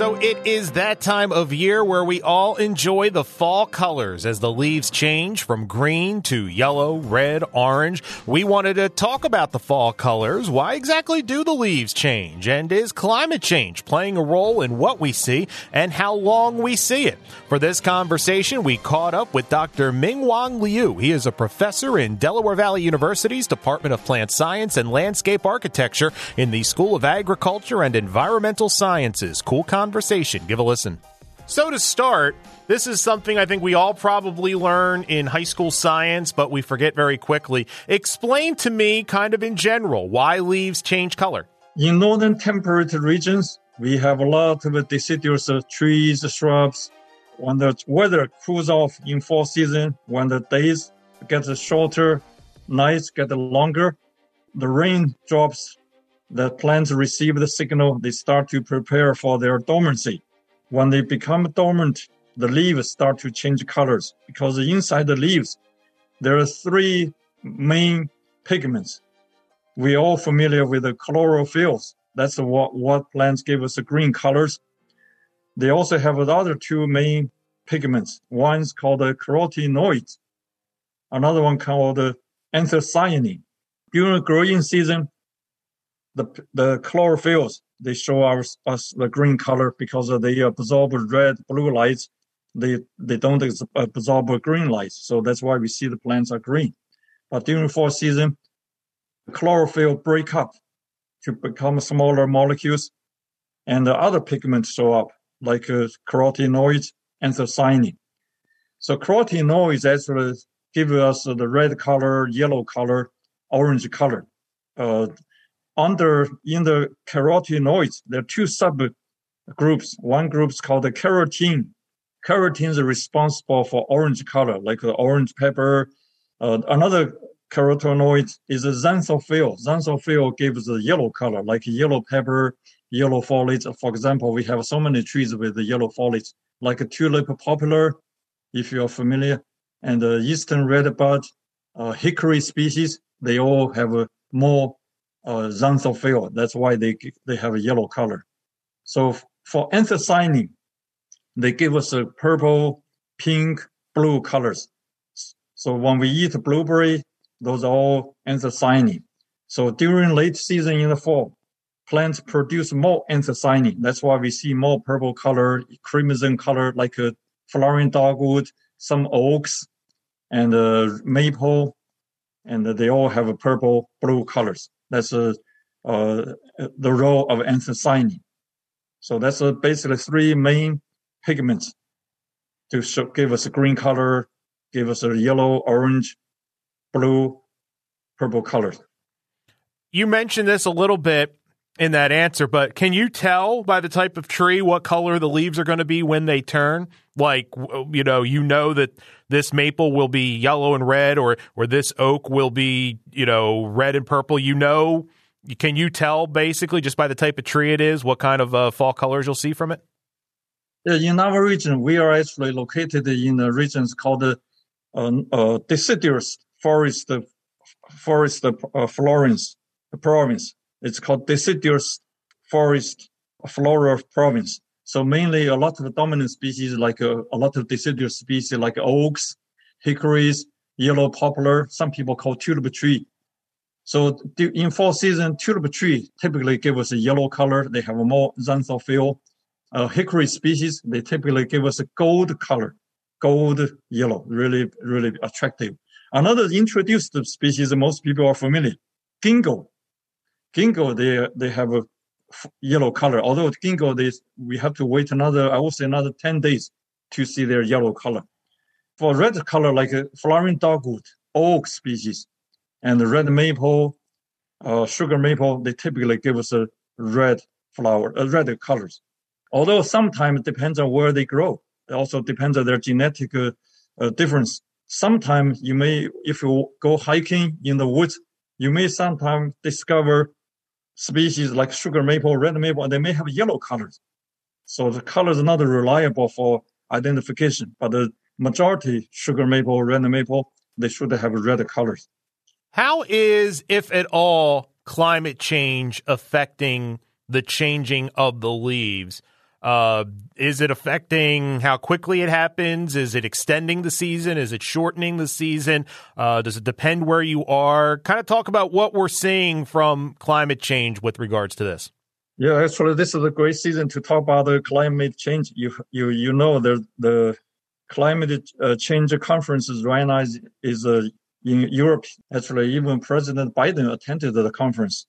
So it is that time of year where we all enjoy the fall colors as the leaves change from green to yellow, red, orange. We wanted to talk about the fall colors. Why exactly do the leaves change? And is climate change playing a role in what we see and how long we see it? For this conversation, we caught up with Dr. Ming Wang Liu. He is a professor in Delaware Valley University's Department of Plant Science and Landscape Architecture in the School of Agriculture and Environmental Sciences. Cool conversation conversation. Give a listen. So, to start, this is something I think we all probably learn in high school science, but we forget very quickly. Explain to me, kind of in general, why leaves change color. In northern temperate regions, we have a lot of deciduous trees, shrubs. When the weather cools off in fall season, when the days get shorter, nights get longer, the rain drops the plants receive the signal, they start to prepare for their dormancy. When they become dormant, the leaves start to change colors because inside the leaves, there are three main pigments. We're all familiar with the chlorophylls. That's what, what plants give us the green colors. They also have the other two main pigments. One's called the carotenoids. Another one called the anthocyanin. During growing season, the the chlorophylls they show us, us the green color because they absorb red blue lights. They they don't absorb green lights. So that's why we see the plants are green. But during fall season chlorophyll break up to become smaller molecules and the other pigments show up like uh, carotenoids anthocyanin so carotenoids actually give us the red color yellow color orange color uh, under in the carotenoids, there are two subgroups. One group is called the carotene. Carotene is responsible for orange color, like the orange pepper. Uh, another carotenoid is a xanthophyll. Xanthophyll gives the yellow color, like yellow pepper, yellow foliage. For example, we have so many trees with the yellow foliage, like a tulip poplar, if you're familiar, and the eastern redbud, uh, hickory species. They all have a more uh. That's why they they have a yellow color. So for anthocyanin, they give us a purple, pink, blue colors. So when we eat blueberry, those are all anthocyanin. So during late season in the fall, plants produce more anthocyanin. That's why we see more purple color, crimson color, like a flowering dogwood, some oaks, and uh, maple, and they all have a purple, blue colors. That's a, uh, the role of anthocyanin. So that's a, basically three main pigments to show, give us a green color, give us a yellow, orange, blue, purple color. You mentioned this a little bit in that answer, but can you tell by the type of tree what color the leaves are going to be when they turn? Like, you know, you know that this maple will be yellow and red, or or this oak will be, you know, red and purple. You know, can you tell basically just by the type of tree it is what kind of uh, fall colors you'll see from it? Yeah, in our region, we are actually located in the regions called the uh, uh, deciduous forest forest uh, Florence province. It's called deciduous forest flora province. So mainly a lot of dominant species, like a, a lot of deciduous species, like oaks, hickories, yellow poplar, some people call tulip tree. So in fall season, tulip tree typically give us a yellow color. They have a more xanthophyll. Uh, hickory species, they typically give us a gold color, gold yellow, really, really attractive. Another introduced species most people are familiar, ginkgo. Ginkgo, they, they have a yellow color. Although ginkgo, they, we have to wait another, I would say another 10 days to see their yellow color. For red color, like a flowering dogwood, oak species, and the red maple, uh, sugar maple, they typically give us a red flower, uh, red colors. Although sometimes it depends on where they grow. It also depends on their genetic uh, uh, difference. Sometimes you may, if you go hiking in the woods, you may sometimes discover species like sugar maple, red maple, and they may have yellow colors. So the colors are not reliable for identification, but the majority sugar maple, red maple, they should have red colors. How is, if at all, climate change affecting the changing of the leaves? Uh, is it affecting how quickly it happens? Is it extending the season? Is it shortening the season? Uh, does it depend where you are? Kind of talk about what we're seeing from climate change with regards to this. Yeah, actually, this is a great season to talk about the climate change. You you you know the the climate uh, change conferences right now is, is uh, in Europe. Actually, even President Biden attended the conference.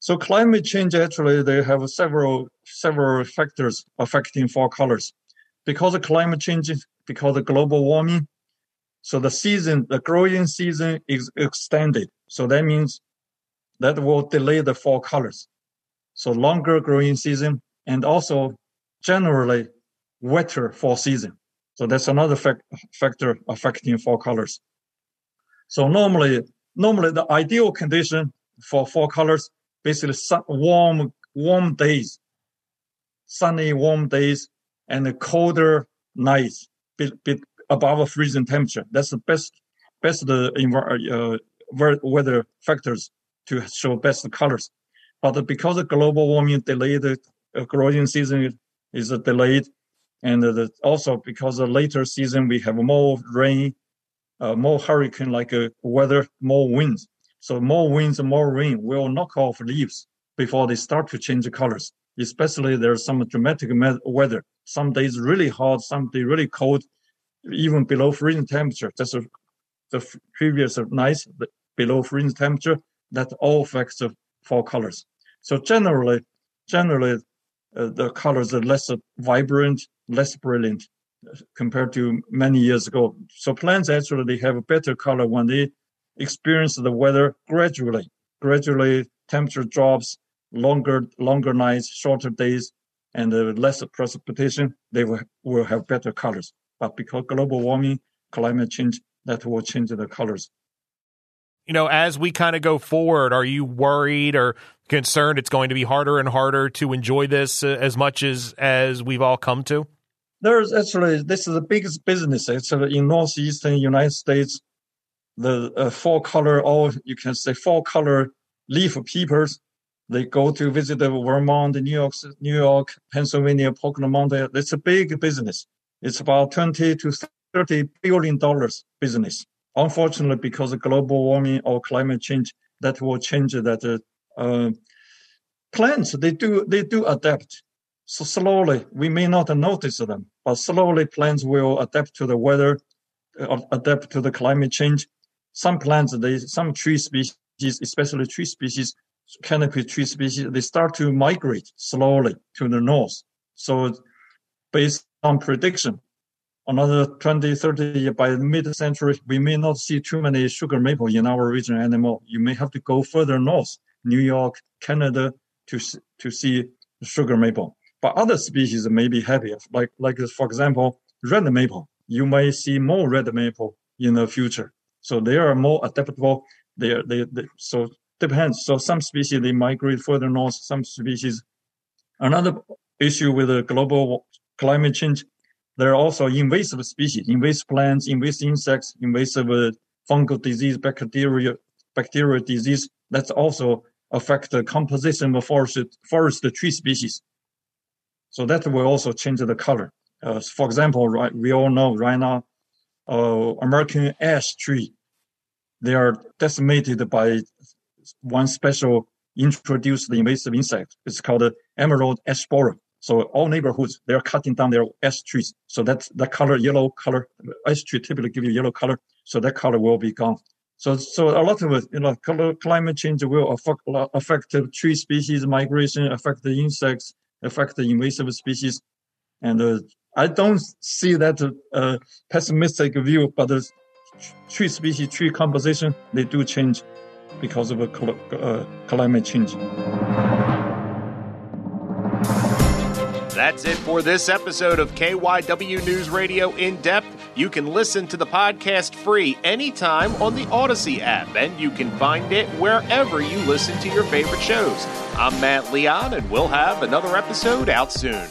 So climate change actually they have several several factors affecting fall colors. Because of climate change, because of global warming, so the season, the growing season is extended. So that means that will delay the fall colors. So longer growing season and also generally wetter fall season. So that's another fac- factor affecting fall colors. So normally, normally the ideal condition for fall colors basically warm, warm days, sunny, warm days, and colder nights bit, bit above freezing temperature. That's the best, best uh, uh, weather factors to show best colors. But because of global warming delayed, the uh, growing season is delayed, and uh, also because the later season we have more rain, uh, more hurricane like uh, weather, more winds. So more winds more rain will knock off leaves before they start to change colors. Especially there's some dramatic weather. Some days really hot, some days really cold, even below freezing temperature. A, the previous nights below freezing temperature. That all affects the fall colors. So generally, generally, uh, the colors are less vibrant, less brilliant uh, compared to many years ago. So plants actually have a better color when they experience the weather gradually. Gradually, temperature drops, longer longer nights, shorter days, and uh, less precipitation. They will, will have better colors. But because global warming, climate change, that will change the colors. You know, as we kind of go forward, are you worried or concerned it's going to be harder and harder to enjoy this uh, as much as as we've all come to? There's actually this is the biggest business actually in northeastern United States the uh, four color, or you can say four color leaf peepers. They go to visit the Vermont, New York, New York, Pennsylvania, Pocono Mountain. It's a big business. It's about 20 to 30 billion dollars business. Unfortunately, because of global warming or climate change, that will change that. Uh, uh, plants, they do, they do adapt. So slowly, we may not notice them, but slowly plants will adapt to the weather, uh, adapt to the climate change, some plants, they, some tree species, especially tree species, canopy tree species, they start to migrate slowly to the north. So based on prediction, another 20, 30 years by mid-century, we may not see too many sugar maple in our region anymore. You may have to go further north, New York, Canada, to, to see sugar maple. But other species may be happier, like, like for example, red maple. You may see more red maple in the future. So they are more adaptable. They are, they, they, so depends. So some species, they migrate further north. Some species, another issue with the global climate change, there are also invasive species, invasive plants, invasive insects, invasive uh, fungal disease, bacteria, bacterial disease. That's also affect the composition of forest, forest tree species. So that will also change the color. Uh, for example, right, we all know right now, uh, American ash tree. They are decimated by one special introduced invasive insect. It's called the emerald ash borer. So all neighborhoods, they are cutting down their ash trees. So that the color, yellow color, ash tree typically give you yellow color. So that color will be gone. So, so a lot of you know, climate change will affect, affect the tree species migration, affect the insects, affect the invasive species. And uh, I don't see that uh, pessimistic view, but the tree species, tree composition, they do change because of a uh, climate change. That's it for this episode of KYW News Radio In Depth. You can listen to the podcast free anytime on the Audacy app, and you can find it wherever you listen to your favorite shows. I'm Matt Leon, and we'll have another episode out soon.